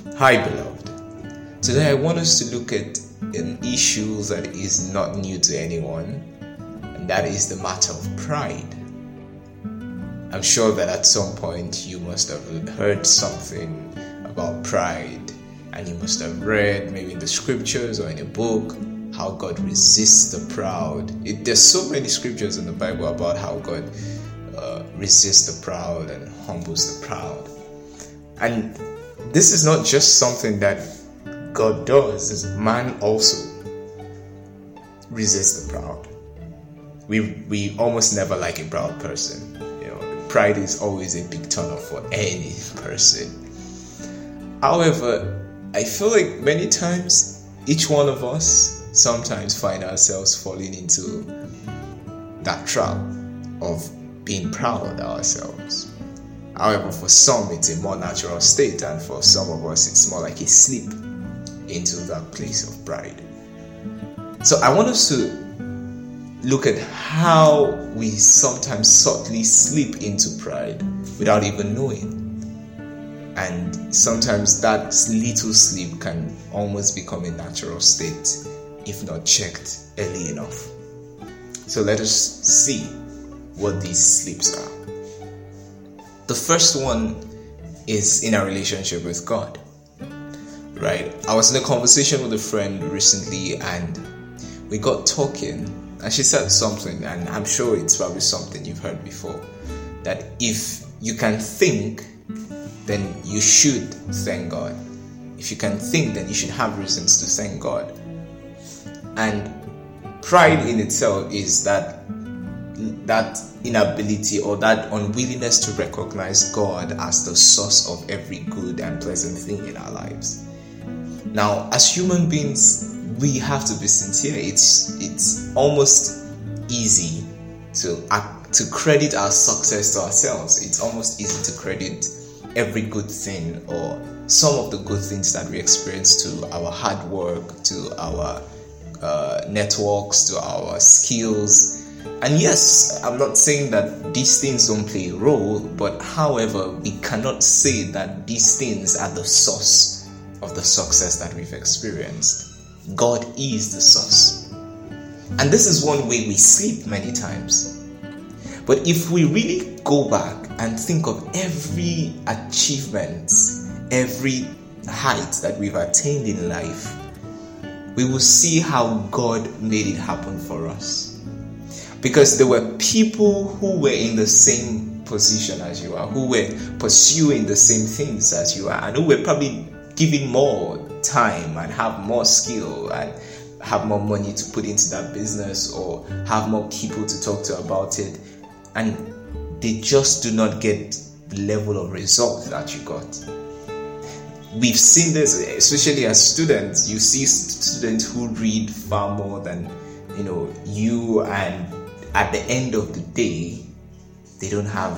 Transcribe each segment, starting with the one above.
Hi, beloved. Today I want us to look at an issue that is not new to anyone, and that is the matter of pride. I'm sure that at some point you must have heard something about pride, and you must have read maybe in the scriptures or in a book how God resists the proud. It, there's so many scriptures in the Bible about how God uh, resists the proud and humbles the proud. And this is not just something that God does, man also resists the proud. We we almost never like a proud person. You know, pride is always a big turn off for any person. However, I feel like many times each one of us sometimes find ourselves falling into that trap of being proud of ourselves. However, for some, it's a more natural state, and for some of us, it's more like a slip into that place of pride. So, I want us to look at how we sometimes subtly slip into pride without even knowing. And sometimes that little slip can almost become a natural state if not checked early enough. So, let us see what these slips are. The first one is in our relationship with God. Right? I was in a conversation with a friend recently and we got talking and she said something, and I'm sure it's probably something you've heard before that if you can think, then you should thank God. If you can think, then you should have reasons to thank God. And pride in itself is that that inability or that unwillingness to recognize God as the source of every good and pleasant thing in our lives. Now, as human beings, we have to be sincere. It's it's almost easy to act, to credit our success to ourselves. It's almost easy to credit every good thing or some of the good things that we experience to our hard work, to our uh, networks, to our skills, and yes, I'm not saying that these things don't play a role, but however, we cannot say that these things are the source of the success that we've experienced. God is the source. And this is one way we sleep many times. But if we really go back and think of every achievement, every height that we've attained in life, we will see how God made it happen for us because there were people who were in the same position as you are, who were pursuing the same things as you are, and who were probably giving more time and have more skill and have more money to put into that business or have more people to talk to about it. And they just do not get the level of result that you got. We've seen this, especially as students. You see students who read far more than you know you and at the end of the day, they don't have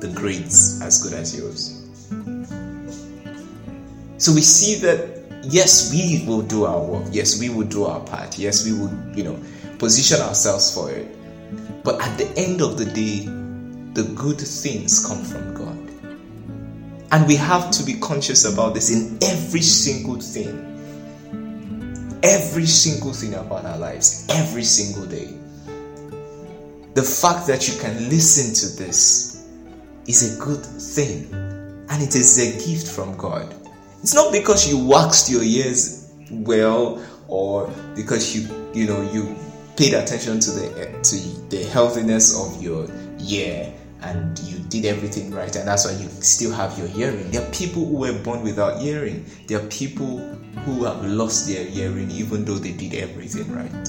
the grades as good as yours. So we see that yes, we will do our work. Yes, we will do our part. Yes, we will, you know, position ourselves for it. But at the end of the day, the good things come from God. And we have to be conscious about this in every single thing. Every single thing about our lives, every single day. The fact that you can listen to this is a good thing and it is a gift from God. It's not because you waxed your ears well or because you you know you paid attention to the to the healthiness of your ear and you did everything right and that's why you still have your hearing. There are people who were born without hearing. There are people who have lost their hearing even though they did everything right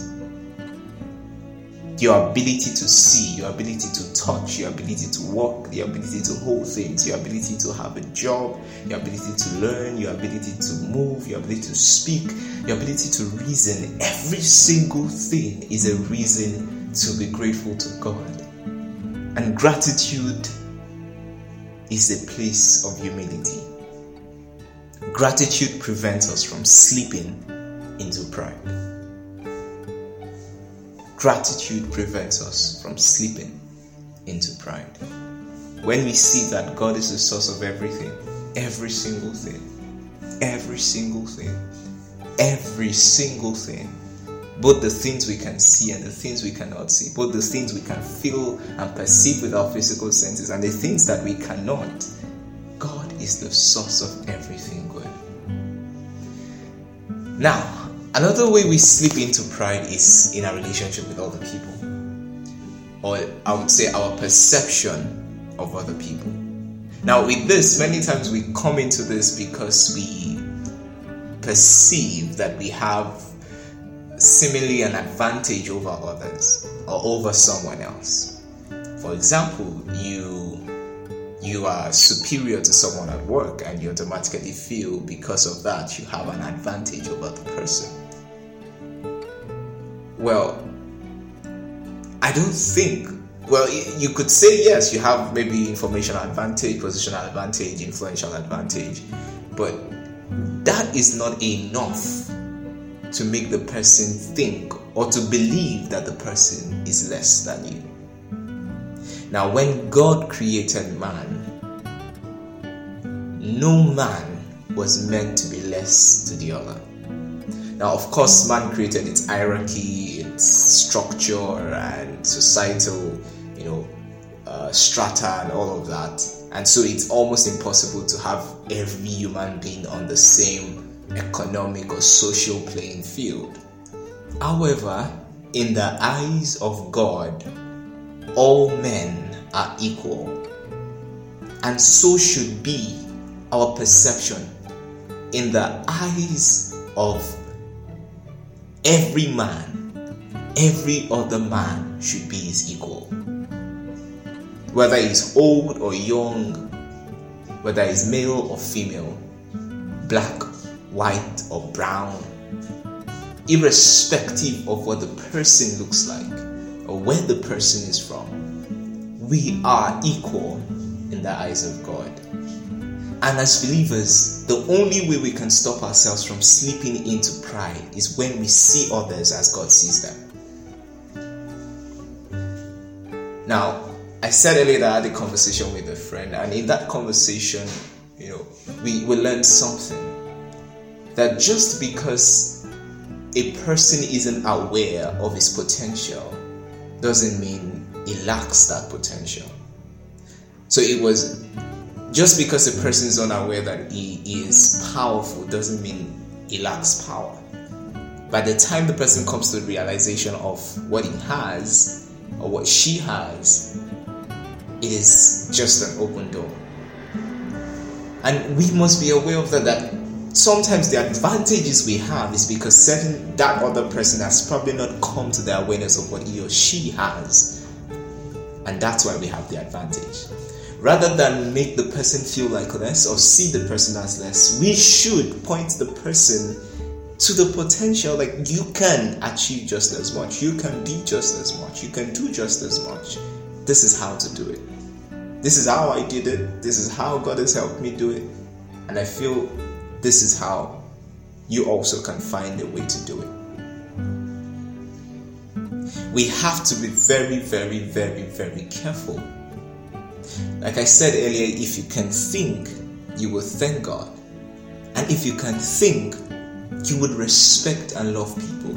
your ability to see, your ability to touch, your ability to walk, your ability to hold things, your ability to have a job, your ability to learn, your ability to move, your ability to speak, your ability to reason. Every single thing is a reason to be grateful to God. And gratitude is a place of humility. Gratitude prevents us from slipping into pride. Gratitude prevents us from slipping into pride. When we see that God is the source of everything, every single thing, Every single thing. Every single thing. Both the things we can see and the things we cannot see. Both the things we can feel and perceive with our physical senses and the things that we cannot. God is the source of everything good. Now, another way we slip into pride is in our relationship with other people. Or I would say our perception of other people. Now, with this, many times we come into this because we perceive that we have seemingly an advantage over others or over someone else. For example, you you are superior to someone at work and you automatically feel because of that you have an advantage over the person. Well, I don't think well, you could say yes, you have maybe informational advantage, positional advantage, influential advantage, but that is not enough to make the person think or to believe that the person is less than you. Now, when God created man, no man was meant to be less to the other. Now, of course, man created its hierarchy, its structure, and societal you know, uh, strata and all of that. And so it's almost impossible to have every human being on the same economic or social playing field. However, in the eyes of God, all men are equal. And so should be our perception in the eyes of every man. Every other man should be his equal whether he's old or young, whether he's male or female, black, white, or brown, irrespective of what the person looks like or where the person is from, we are equal in the eyes of God. And as believers, the only way we can stop ourselves from slipping into pride is when we see others as God sees them. Now, I said earlier that I had a conversation with a friend, and in that conversation, you know, we, we learned something that just because a person isn't aware of his potential doesn't mean he lacks that potential. So it was just because a person is unaware that he is powerful doesn't mean he lacks power. By the time the person comes to the realization of what he has or what she has, it is just an open door. And we must be aware of that, that sometimes the advantages we have is because certain that other person has probably not come to the awareness of what he or she has. And that's why we have the advantage. Rather than make the person feel like less or see the person as less, we should point the person to the potential like you can achieve just as much, you can be just as much, you can do just as much. This is how to do it. This is how I did it. This is how God has helped me do it. And I feel this is how you also can find a way to do it. We have to be very, very, very, very careful. Like I said earlier, if you can think, you will thank God. And if you can think, you would respect and love people.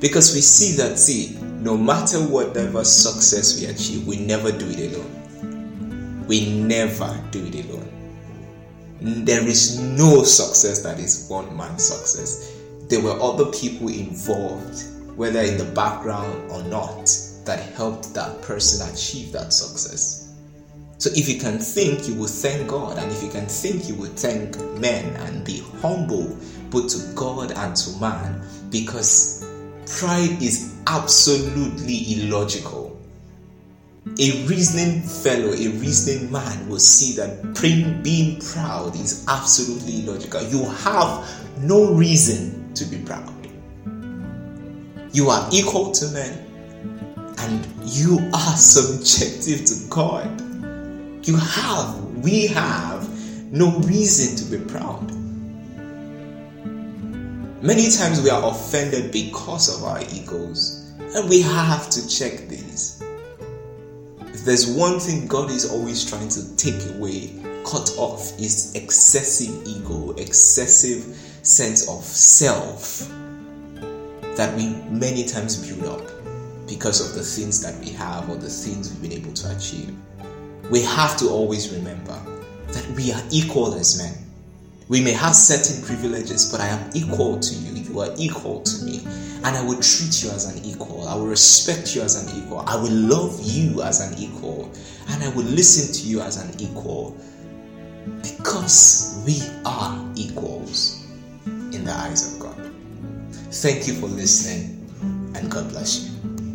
Because we see that, see, no matter whatever success we achieve, we never do it alone. We never do it alone. There is no success that is one man's success. There were other people involved, whether in the background or not, that helped that person achieve that success. So if you can think, you will thank God. And if you can think, you will thank men and be humble both to God and to man because pride is absolutely illogical a reasoning fellow, a reasoning man will see that being proud is absolutely illogical. You have no reason to be proud. You are equal to men and you are subjective to God. You have, we have no reason to be proud. Many times we are offended because of our egos, and we have to check these If there's one thing God is always trying to take away cut off is excessive ego, excessive sense of self that we many times build up because of the things that we have or the things we've been able to achieve. We have to always remember that we are equal as men. We may have certain privileges, but I am equal to you. You are equal to me. And I will treat you as an equal. I will respect you as an equal. I will love you as an equal. And I will listen to you as an equal. Because we are equals in the eyes of God. Thank you for listening, and God bless you.